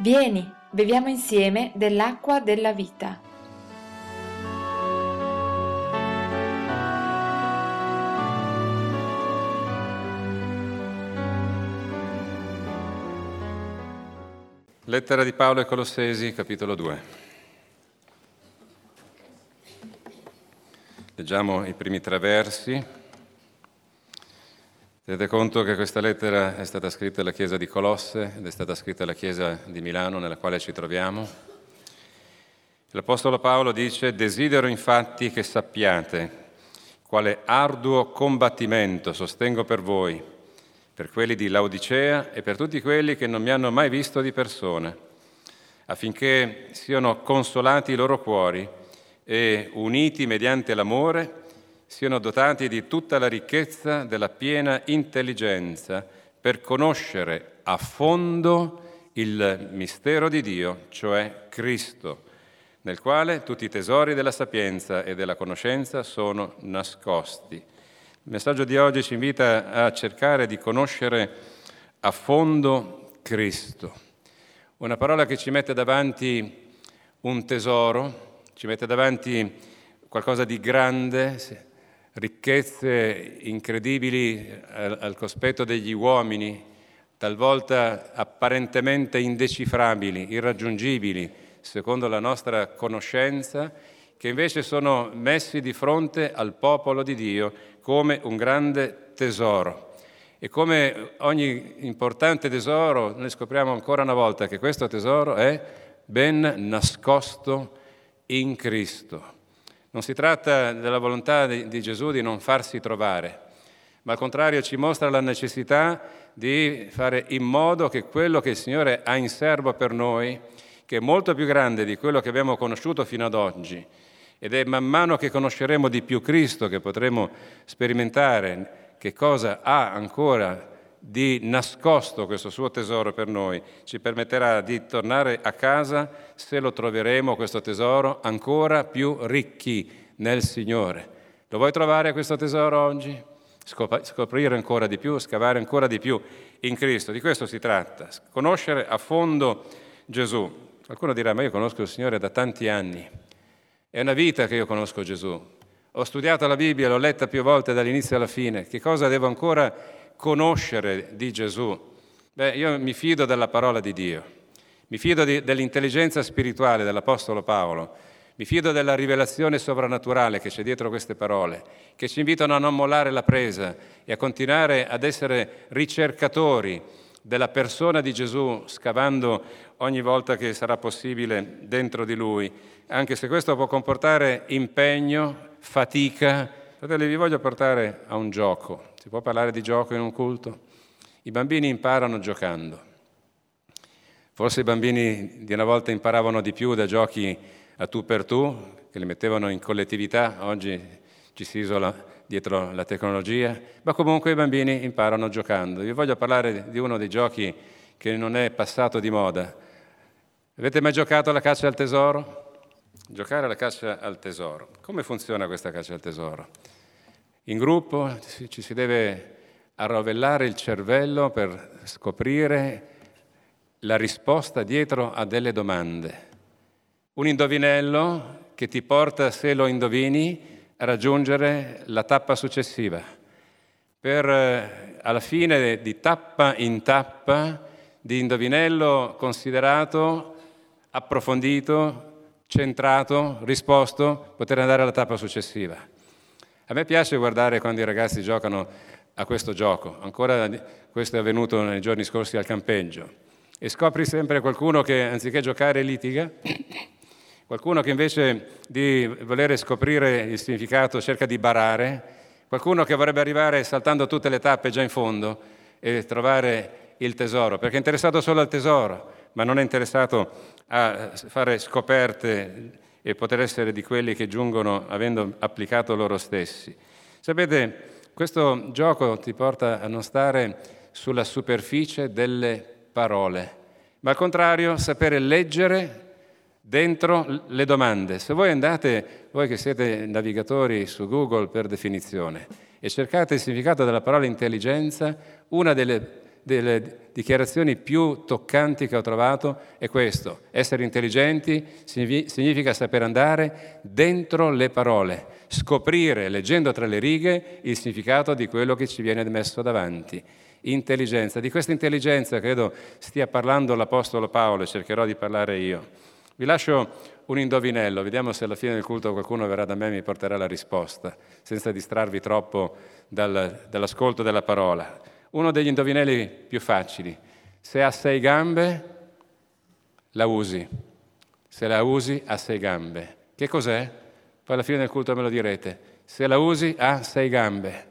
Vieni, beviamo insieme dell'acqua della vita. Lettera di Paolo ai Colossesi, capitolo 2. Leggiamo i primi tre versi. Tenete conto che questa lettera è stata scritta alla chiesa di Colosse ed è stata scritta alla chiesa di Milano nella quale ci troviamo. L'Apostolo Paolo dice, desidero infatti che sappiate quale arduo combattimento sostengo per voi per quelli di Laodicea e per tutti quelli che non mi hanno mai visto di persona, affinché siano consolati i loro cuori e, uniti mediante l'amore, siano dotati di tutta la ricchezza della piena intelligenza per conoscere a fondo il mistero di Dio, cioè Cristo, nel quale tutti i tesori della sapienza e della conoscenza sono nascosti. Il messaggio di oggi ci invita a cercare di conoscere a fondo Cristo, una parola che ci mette davanti un tesoro, ci mette davanti qualcosa di grande, ricchezze incredibili al, cospetto degli uomini, talvolta apparentemente indecifrabili, irraggiungibili secondo la nostra conoscenza, che invece sono messi di fronte al popolo di Dio come un grande tesoro. E come ogni importante tesoro, noi scopriamo ancora una volta che questo tesoro è ben nascosto in Cristo. Non si tratta della volontà di Gesù di non farsi trovare, ma al contrario ci mostra la necessità di fare in modo che quello che il Signore ha in serbo per noi, che è molto più grande di quello che abbiamo conosciuto fino ad oggi, ed è man mano che conosceremo di più Cristo che potremo sperimentare che cosa ha ancora di nascosto questo suo tesoro per noi, ci permetterà di tornare a casa se lo troveremo questo tesoro ancora più ricchi nel Signore. Lo vuoi trovare questo tesoro oggi? Scoprire ancora di più, scavare ancora di più in Cristo. Di questo si tratta, conoscere a fondo Gesù. Qualcuno dirà, ma io conosco il Signore da tanti anni. È una vita che io conosco Gesù. Ho studiato la Bibbia, l'ho letta più volte dall'inizio alla fine. Che cosa devo ancora conoscere di Gesù? Beh, io mi fido della parola di Dio, mi fido di, dell'intelligenza spirituale dell'Apostolo Paolo, mi fido della rivelazione sovrannaturale che c'è dietro queste parole, che ci invitano a non mollare la presa e a continuare ad essere ricercatori della persona di Gesù, scavando ogni volta che sarà possibile dentro di lui, anche se questo può comportare impegno, fatica. Fratelli, vi voglio portare a un gioco. Si può parlare di gioco in un culto? I bambini imparano giocando. Forse i bambini di una volta imparavano di più da giochi a tu per tu, che li mettevano in collettività, oggi ci si isola dietro la tecnologia, ma comunque i bambini imparano giocando. Vi voglio parlare di uno dei giochi che non è passato di moda. Avete mai giocato alla caccia al tesoro? Giocare alla caccia al tesoro. Come funziona questa caccia al tesoro? In gruppo ci si deve arrovellare il cervello per scoprire la risposta dietro a delle domande. Un indovinello che ti porta, se lo indovini, raggiungere la tappa successiva, per eh, alla fine di tappa in tappa, di indovinello considerato, approfondito, centrato, risposto, poter andare alla tappa successiva. A me piace guardare quando i ragazzi giocano a questo gioco, ancora questo è avvenuto nei giorni scorsi al campeggio, e scopri sempre qualcuno che anziché giocare litiga, qualcuno che invece di volere scoprire il significato cerca di barare, qualcuno che vorrebbe arrivare saltando tutte le tappe già in fondo e trovare il tesoro, perché è interessato solo al tesoro, ma non è interessato a fare scoperte e poter essere di quelli che giungono avendo applicato loro stessi. Sapete, questo gioco ti porta a non stare sulla superficie delle parole, ma al contrario sapere leggere dentro le domande. Se voi andate, voi che siete navigatori su Google per definizione, e cercate il significato della parola intelligenza, una delle delle dichiarazioni più toccanti che ho trovato è questo. Essere intelligenti significa saper andare dentro le parole, scoprire, leggendo tra le righe, il significato di quello che ci viene messo davanti. Intelligenza. Di questa intelligenza credo stia parlando l'Apostolo Paolo e cercherò di parlare io. Vi lascio un indovinello, vediamo se alla fine del culto qualcuno verrà da me e mi porterà la risposta, senza distrarvi troppo dal, dall'ascolto della parola. Uno degli indovinelli più facili. Se ha sei gambe, la usi. Se la usi, ha sei gambe. Che cos'è? Poi alla fine del culto me lo direte. Se la usi, ha sei gambe.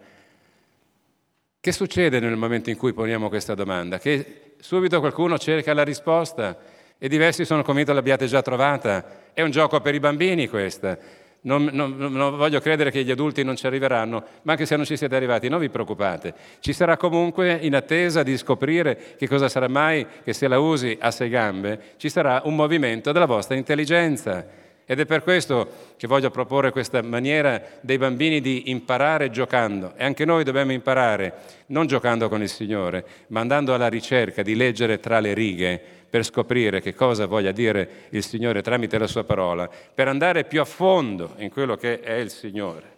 Che succede nel momento in cui poniamo questa domanda? Che subito qualcuno cerca la risposta e diversi sono convinto l'abbiate già trovata. È un gioco per i bambini questa. Non, non, non, voglio credere che gli adulti non ci arriveranno, ma anche se non ci siete arrivati, non vi preoccupate. Ci sarà comunque, in attesa di scoprire che cosa sarà mai che se la usi a sei gambe, ci sarà un movimento della vostra intelligenza. Ed è per questo che voglio proporre questa maniera dei bambini di imparare giocando. E anche noi dobbiamo imparare, non giocando con il Signore, ma andando alla ricerca di leggere tra le righe per scoprire che cosa voglia dire il Signore tramite la sua parola, per andare più a fondo in quello che è il Signore.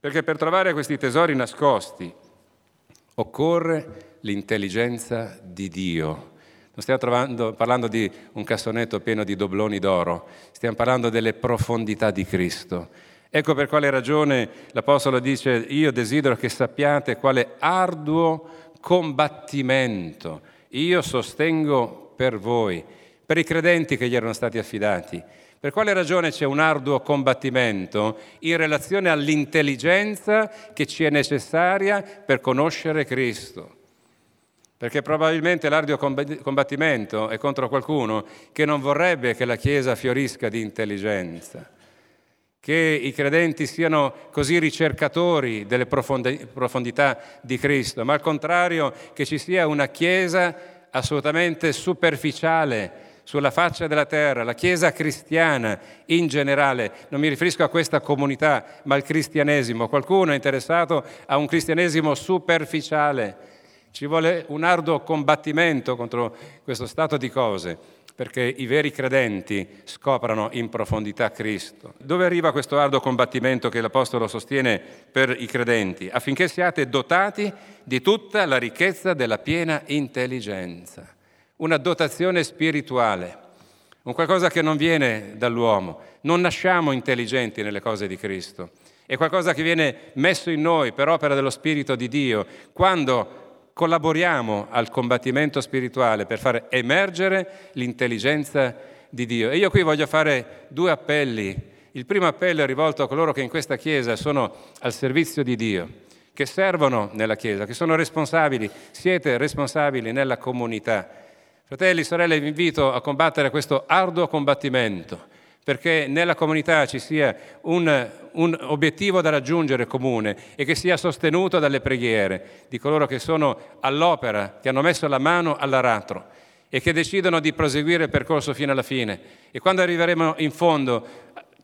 Perché per trovare questi tesori nascosti occorre l'intelligenza di Dio. Non stiamo trovando, parlando di un cassonetto pieno di dobloni d'oro, stiamo parlando delle profondità di Cristo. Ecco per quale ragione l'Apostolo dice io desidero che sappiate quale arduo combattimento io sostengo per voi, per i credenti che gli erano stati affidati. Per quale ragione c'è un arduo combattimento in relazione all'intelligenza che ci è necessaria per conoscere Cristo? Perché probabilmente l'arduo combattimento è contro qualcuno che non vorrebbe che la Chiesa fiorisca di intelligenza, che i credenti siano così ricercatori delle profondità di Cristo, ma al contrario che ci sia una Chiesa assolutamente superficiale sulla faccia della terra, la Chiesa cristiana in generale, non mi riferisco a questa comunità, ma al cristianesimo. Qualcuno è interessato a un cristianesimo superficiale. Ci vuole un arduo combattimento contro questo stato di cose perché i veri credenti scoprano in profondità Cristo. Dove arriva questo arduo combattimento che l'Apostolo sostiene per i credenti? Affinché siate dotati di tutta la ricchezza della piena intelligenza, una dotazione spirituale, un qualcosa che non viene dall'uomo. Non nasciamo intelligenti nelle cose di Cristo, è qualcosa che viene messo in noi per opera dello Spirito di Dio, quando collaboriamo al combattimento spirituale per far emergere l'intelligenza di Dio. E io qui voglio fare due appelli. Il primo appello è rivolto a coloro che in questa Chiesa sono al servizio di Dio, che servono nella Chiesa, che sono responsabili, siete responsabili nella comunità. Fratelli, sorelle, vi invito a combattere questo arduo combattimento perché nella comunità ci sia un, un, obiettivo da raggiungere comune e che sia sostenuto dalle preghiere di coloro che sono all'opera, che hanno messo la mano all'aratro e che decidono di proseguire il percorso fino alla fine. E quando arriveremo in fondo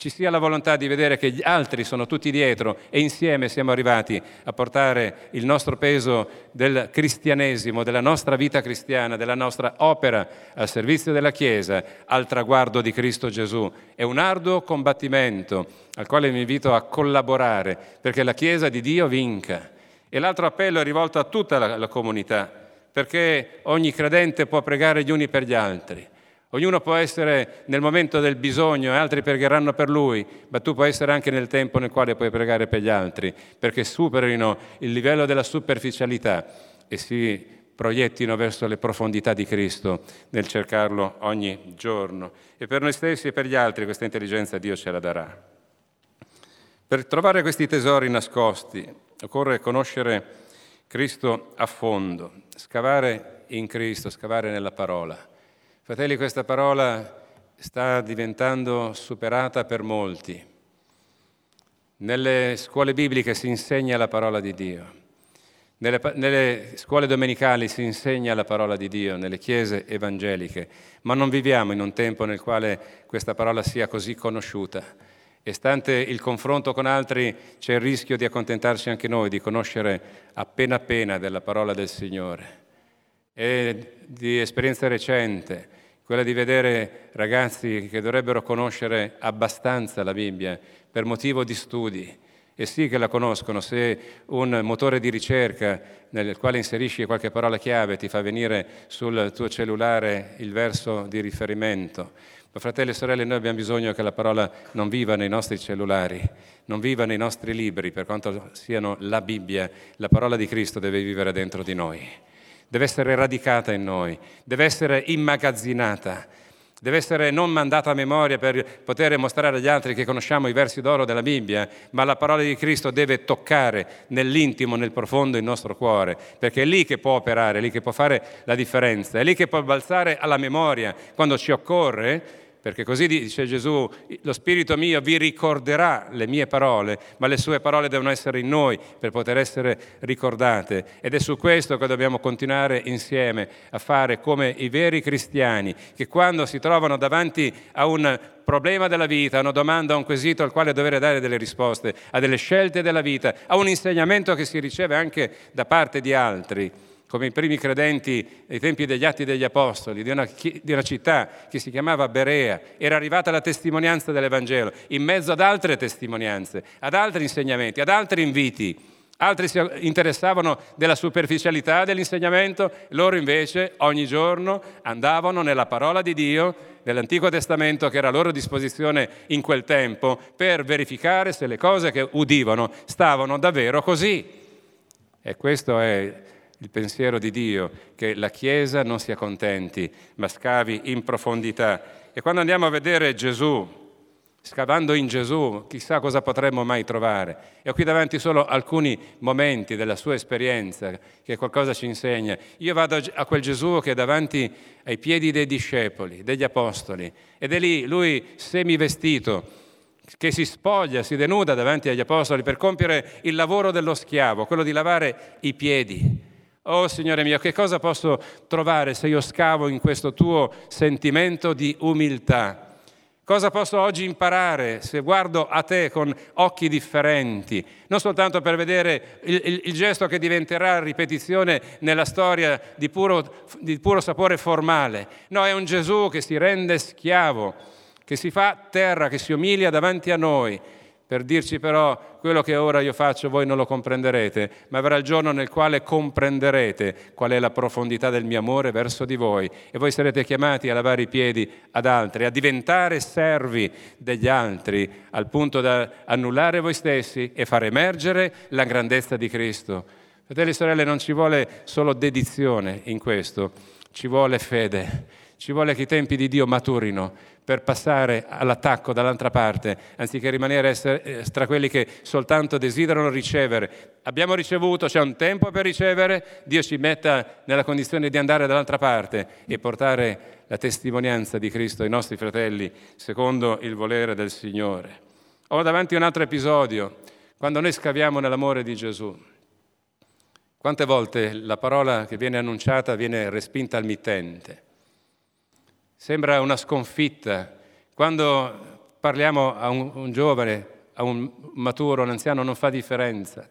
ci sia la volontà di vedere che gli altri sono tutti dietro e insieme siamo arrivati a portare il nostro peso del cristianesimo, della nostra vita cristiana, della nostra opera al servizio della Chiesa, al traguardo di Cristo Gesù. È un arduo combattimento al quale vi invito a collaborare perché la Chiesa di Dio vinca. E l'altro appello è rivolto a tutta la, la comunità, perché ogni credente può pregare gli uni per gli altri. Ognuno può essere nel momento del bisogno e altri pregheranno per lui, ma tu puoi essere anche nel tempo nel quale puoi pregare per gli altri, perché superino il livello della superficialità e si proiettino verso le profondità di Cristo nel cercarlo ogni giorno. E per noi stessi e per gli altri questa intelligenza Dio ce la darà. Per trovare questi tesori nascosti occorre conoscere Cristo a fondo, scavare in Cristo, scavare nella parola. Fratelli, questa parola sta diventando superata per molti. Nelle scuole bibliche si insegna la parola di Dio, nelle, nelle, scuole domenicali si insegna la parola di Dio, nelle chiese evangeliche, ma non viviamo in un tempo nel quale questa parola sia così conosciuta. E stante il confronto con altri c'è il rischio di accontentarci anche noi, di conoscere appena appena della parola del Signore. E di esperienza recente, quella di vedere ragazzi che dovrebbero conoscere abbastanza la Bibbia per motivo di studi, e sì che la conoscono, se un motore di ricerca nel quale inserisci qualche parola chiave ti fa venire sul tuo cellulare il verso di riferimento. Ma fratelli e sorelle, noi abbiamo bisogno che la parola non viva nei nostri cellulari, non viva nei nostri libri, per quanto siano la Bibbia, la parola di Cristo deve vivere dentro di noi, deve essere radicata in noi, deve essere immagazzinata deve essere non mandata a memoria per poter mostrare agli altri che conosciamo i versi d'oro della Bibbia, ma la parola di Cristo deve toccare nell'intimo, nel profondo il nostro cuore, perché è lì che può operare, è lì che può fare la differenza, è lì che può balzare alla memoria quando ci occorre perché così dice Gesù, lo Spirito mio vi ricorderà le mie parole, ma le sue parole devono essere in noi per poter essere ricordate. Ed è su questo che dobbiamo continuare insieme a fare come i veri cristiani, che quando si trovano davanti a un problema della vita, a una domanda, a un quesito al quale dover dare delle risposte, a delle scelte della vita, a un insegnamento che si riceve anche da parte di altri, come i primi credenti ai tempi degli Atti degli Apostoli, di una, di una, città che si chiamava Berea, era arrivata la testimonianza dell'Evangelo, in mezzo ad altre testimonianze, ad altri insegnamenti, ad altri inviti. Altri si interessavano della superficialità dell'insegnamento, loro invece ogni giorno andavano nella parola di Dio, nell'Antico Testamento che era a loro disposizione in quel tempo, per verificare se le cose che udivano stavano davvero così. E questo è il pensiero di Dio, che la Chiesa non si accontenti, ma scavi in profondità. E quando andiamo a vedere Gesù, scavando in Gesù, chissà cosa potremmo mai trovare. E ho qui davanti solo alcuni momenti della sua esperienza che qualcosa ci insegna. Io vado a quel Gesù che è davanti ai piedi dei discepoli, degli apostoli, ed è lì lui semivestito, che si spoglia, si denuda davanti agli apostoli per compiere il lavoro dello schiavo, quello di lavare i piedi. Oh Signore mio, che cosa posso trovare se io scavo in questo tuo sentimento di umiltà? Cosa posso oggi imparare se guardo a te con occhi differenti? Non soltanto per vedere il, il, il gesto che diventerà ripetizione nella storia di puro, di puro sapore formale. No, è un Gesù che si rende schiavo, che si fa terra, che si umilia davanti a noi per dirci però quello che ora io faccio voi non lo comprenderete, ma verrà il giorno nel quale comprenderete qual è la profondità del mio amore verso di voi e voi sarete chiamati a lavare i piedi ad altri, a diventare servi degli altri, al punto da annullare voi stessi e far emergere la grandezza di Cristo. Fratelli e sorelle, non ci vuole solo dedizione in questo, ci vuole fede, ci vuole che i tempi di Dio maturino per passare all'attacco dall'altra parte, anziché rimanere essere, eh, tra quelli che soltanto desiderano ricevere. Abbiamo ricevuto, c'è un tempo per ricevere, Dio ci metta nella condizione di andare dall'altra parte e portare la testimonianza di Cristo ai nostri fratelli secondo il volere del Signore. Ho davanti un altro episodio, quando noi scaviamo nell'amore di Gesù. Quante volte la parola che viene annunciata viene respinta al mittente? Sembra una sconfitta. Quando parliamo a un, un giovane, a un maturo, un anziano, non fa differenza.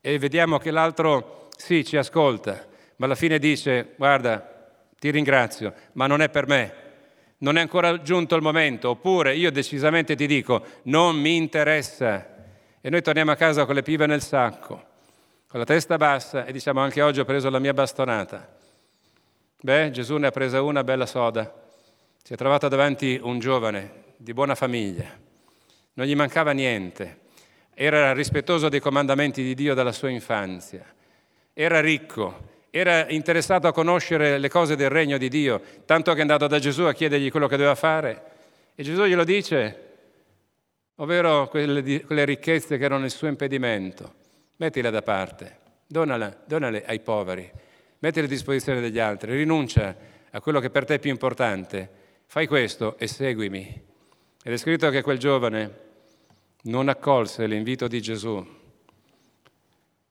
E vediamo che l'altro sì, ci ascolta, ma alla fine dice, guarda, ti ringrazio, ma non è per me, non è ancora giunto il momento, oppure io decisamente ti dico, non mi interessa. E noi torniamo a casa con le pive nel sacco, con la testa bassa e diciamo anche oggi ho preso la mia bastonata. Beh, Gesù ne ha presa una bella soda. Si è trovato davanti un giovane di buona famiglia, non gli mancava niente, era rispettoso dei comandamenti di Dio dalla sua infanzia, era ricco, era interessato a conoscere le cose del regno di Dio, tanto che è andato da Gesù a chiedergli quello che doveva fare. E Gesù glielo dice, ovvero quelle, quelle ricchezze che erano il suo impedimento, mettile da parte, donale, donale ai poveri, mettile a disposizione degli altri, rinuncia a quello che per te è più importante fai questo e seguimi. Ed è scritto che quel giovane non accolse l'invito di Gesù,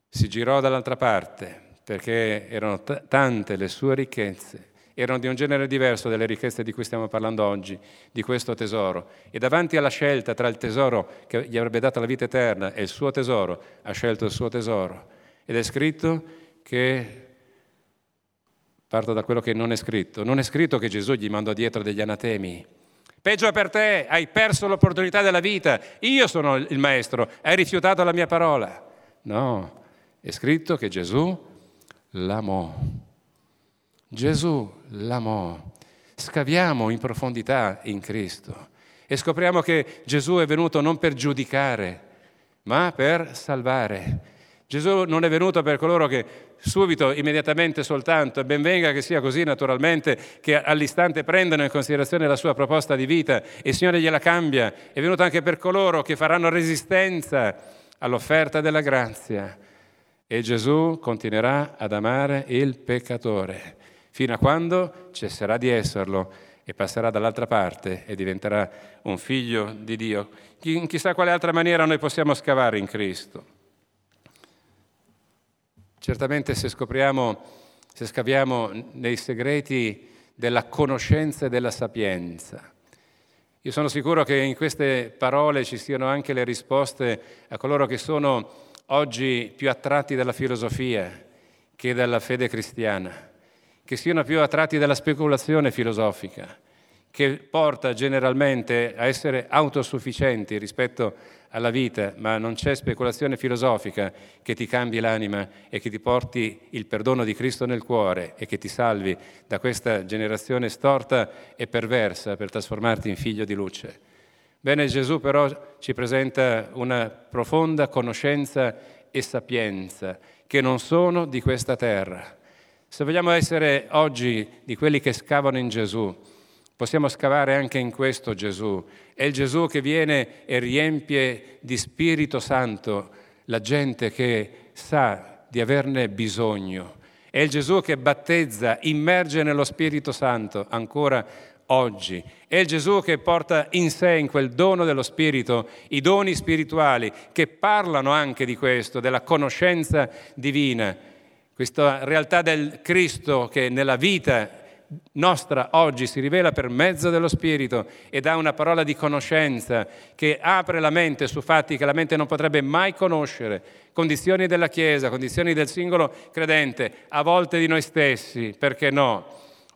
si girò dall'altra parte perché erano t- tante le sue ricchezze, erano di un genere diverso delle ricchezze di cui stiamo parlando oggi, di questo tesoro. E davanti alla scelta tra il tesoro che gli avrebbe dato la vita eterna e il suo tesoro, ha scelto il suo tesoro. Ed è scritto che Parto da quello che non è scritto. Non è scritto che Gesù gli mandò dietro degli anatemi. Peggio per te, hai perso l'opportunità della vita. Io sono il maestro, hai rifiutato la mia parola. No, è scritto che Gesù l'amò. Gesù l'amò. Scaviamo in profondità in Cristo e scopriamo che Gesù è venuto non per giudicare, ma per salvare. Gesù non è venuto per coloro che subito, immediatamente soltanto, e ben venga che sia così naturalmente, che all'istante prendano in considerazione la sua proposta di vita e il Signore gliela cambia, è venuto anche per coloro che faranno resistenza all'offerta della grazia. E Gesù continuerà ad amare il peccatore fino a quando cesserà di esserlo e passerà dall'altra parte e diventerà un figlio di Dio. In chissà quale altra maniera noi possiamo scavare in Cristo. Certamente se scopriamo, se scaviamo nei segreti della conoscenza e della sapienza, io sono sicuro che in queste parole ci siano anche le risposte a coloro che sono oggi più attratti dalla filosofia che dalla fede cristiana, che siano più attratti dalla speculazione filosofica, che porta generalmente a essere autosufficienti rispetto alla vita, ma non c'è speculazione filosofica che ti cambi l'anima e che ti porti il perdono di Cristo nel cuore e che ti salvi da questa generazione storta e perversa per trasformarti in figlio di luce. Bene, Gesù però ci presenta una profonda conoscenza e sapienza che non sono di questa terra. Se vogliamo essere oggi di quelli che scavano in Gesù, Possiamo scavare anche in questo Gesù. È il Gesù che viene e riempie di Spirito Santo la gente che sa di averne bisogno. È il Gesù che battezza, immerge nello Spirito Santo ancora oggi. È il Gesù che porta in sé, in quel dono dello Spirito, i doni spirituali che parlano anche di questo, della conoscenza divina, questa realtà del Cristo che nella vita nostra oggi si rivela per mezzo dello Spirito e dà una parola di conoscenza che apre la mente su fatti che la mente non potrebbe mai conoscere, condizioni della Chiesa, condizioni del singolo credente, a volte di noi stessi, perché no?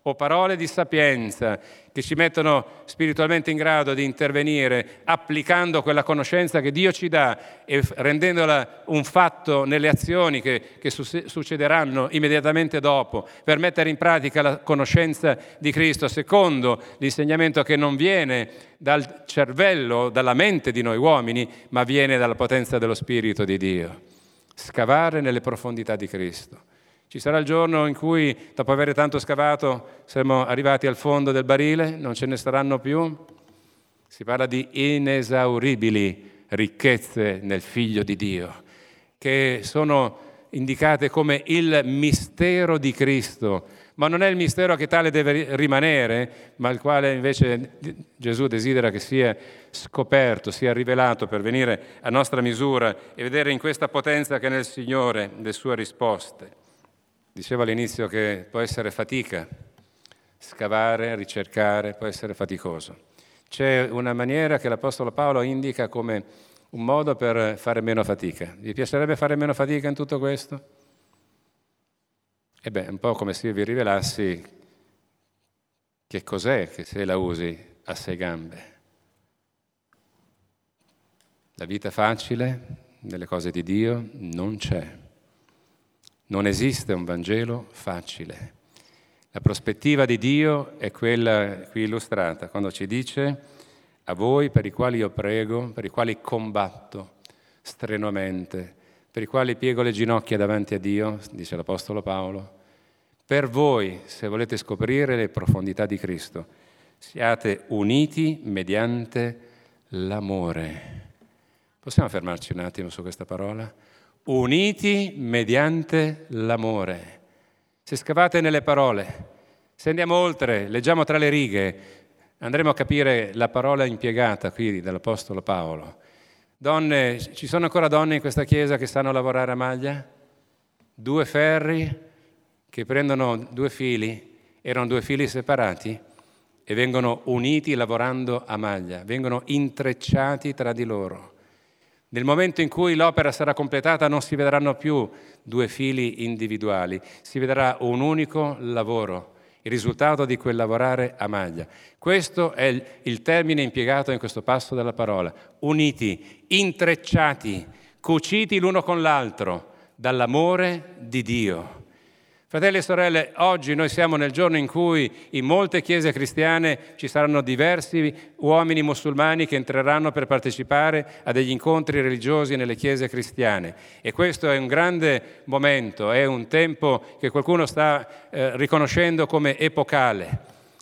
O parole di sapienza che ci mettono spiritualmente in grado di intervenire applicando quella conoscenza che Dio ci dà e rendendola un fatto nelle azioni che, che succederanno immediatamente dopo, per mettere in pratica la conoscenza di Cristo secondo l'insegnamento che non viene dal cervello, dalla mente di noi uomini, ma viene dalla potenza dello Spirito di Dio. Scavare nelle profondità di Cristo. Ci sarà il giorno in cui, dopo aver tanto scavato, saremo arrivati al fondo del barile, non ce ne saranno più. Si parla di inesauribili ricchezze nel Figlio di Dio, che sono indicate come il mistero di Cristo, ma non è il mistero che tale deve rimanere, ma il quale invece Gesù desidera che sia scoperto, sia rivelato per venire a nostra misura e vedere in questa potenza che è nel Signore le sue risposte. Dicevo all'inizio che può essere fatica, scavare, ricercare, può essere faticoso. C'è una maniera che l'Apostolo Paolo indica come un modo per fare meno fatica. Vi piacerebbe fare meno fatica in tutto questo? E beh, è un po' come se io vi rivelassi che cos'è che se la usi a sei gambe. La vita facile nelle cose di Dio non c'è. Non esiste un Vangelo facile. La prospettiva di Dio è quella qui illustrata, quando ci dice a voi per i quali io prego, per i quali combatto strenuamente, per i quali piego le ginocchia davanti a Dio, dice l'Apostolo Paolo, per voi, se volete scoprire le profondità di Cristo, siate uniti mediante l'amore. Possiamo fermarci un attimo su questa parola? Uniti mediante l'amore. Se scavate nelle parole, se andiamo oltre, leggiamo tra le righe, andremo a capire la parola impiegata qui dall'Apostolo Paolo. Donne, ci sono ancora donne in questa chiesa che sanno lavorare a maglia? Due ferri che prendono due fili, erano due fili separati e vengono uniti lavorando a maglia, vengono intrecciati tra di loro. Nel momento in cui l'opera sarà completata non si vedranno più due fili individuali, si vedrà un unico lavoro, il risultato di quel lavorare a maglia. Questo è il termine impiegato in questo passo della parola, uniti, intrecciati, cuciti l'uno con l'altro dall'amore di Dio. Fratelli e sorelle, oggi noi siamo nel giorno in cui in molte chiese cristiane ci saranno diversi uomini musulmani che entreranno per partecipare a degli incontri religiosi nelle chiese cristiane e questo è un grande momento, è un tempo che qualcuno sta eh, riconoscendo come epocale.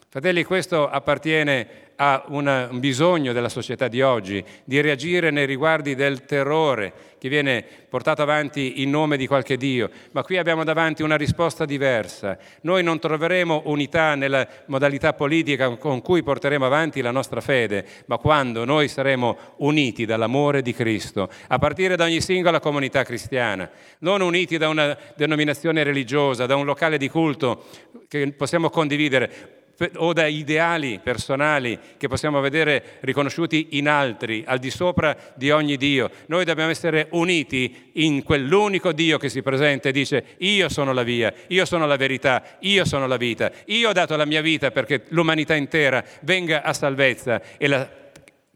Fratelli, questo appartiene ha un bisogno della società di oggi di reagire nei riguardi del terrore che viene portato avanti in nome di qualche Dio, ma qui abbiamo davanti una risposta diversa. Noi non troveremo unità nella modalità politica con cui porteremo avanti la nostra fede, ma quando noi saremo uniti dall'amore di Cristo, a partire da ogni singola comunità cristiana, non uniti da una denominazione religiosa, da un locale di culto che possiamo condividere, o da ideali personali che possiamo vedere riconosciuti in altri, al di sopra di ogni Dio. Noi dobbiamo essere uniti in quell'unico Dio che si presenta e dice io sono la via, io sono la verità, io sono la vita, io ho dato la mia vita perché l'umanità intera venga a salvezza e la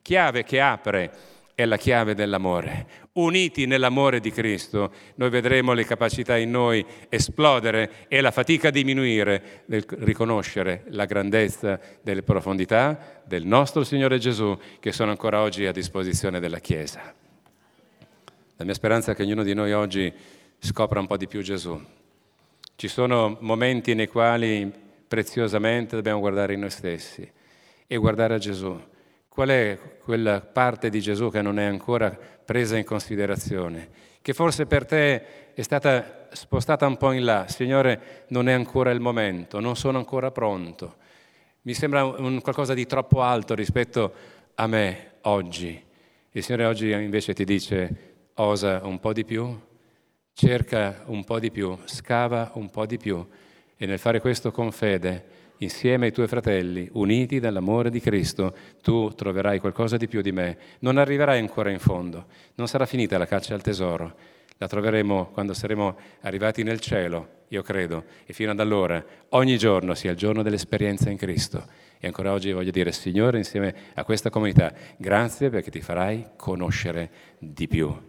chiave che apre è la chiave dell'amore. Uniti nell'amore di Cristo, noi vedremo le capacità in noi esplodere e la fatica diminuire nel riconoscere la grandezza delle profondità del nostro Signore Gesù che sono ancora oggi a disposizione della Chiesa. La mia speranza è che ognuno di noi oggi scopra un po' di più Gesù. Ci sono momenti nei quali preziosamente dobbiamo guardare in noi stessi e guardare a Gesù Qual è quella parte di Gesù che non è ancora presa in considerazione? Che forse per te è stata spostata un po' in là. Signore, non è ancora il momento, non sono ancora pronto. Mi sembra un qualcosa di troppo alto rispetto a me oggi. Il Signore oggi invece ti dice, osa un po' di più, cerca un po' di più, scava un po' di più e nel fare questo con fede insieme ai tuoi fratelli, uniti dall'amore di Cristo, tu troverai qualcosa di più di me. Non arriverai ancora in fondo, non sarà finita la caccia al tesoro. La troveremo quando saremo arrivati nel cielo, io credo, e fino ad allora ogni giorno sia il giorno dell'esperienza in Cristo. E ancora oggi voglio dire, Signore, insieme a questa comunità, grazie perché ti farai conoscere di più.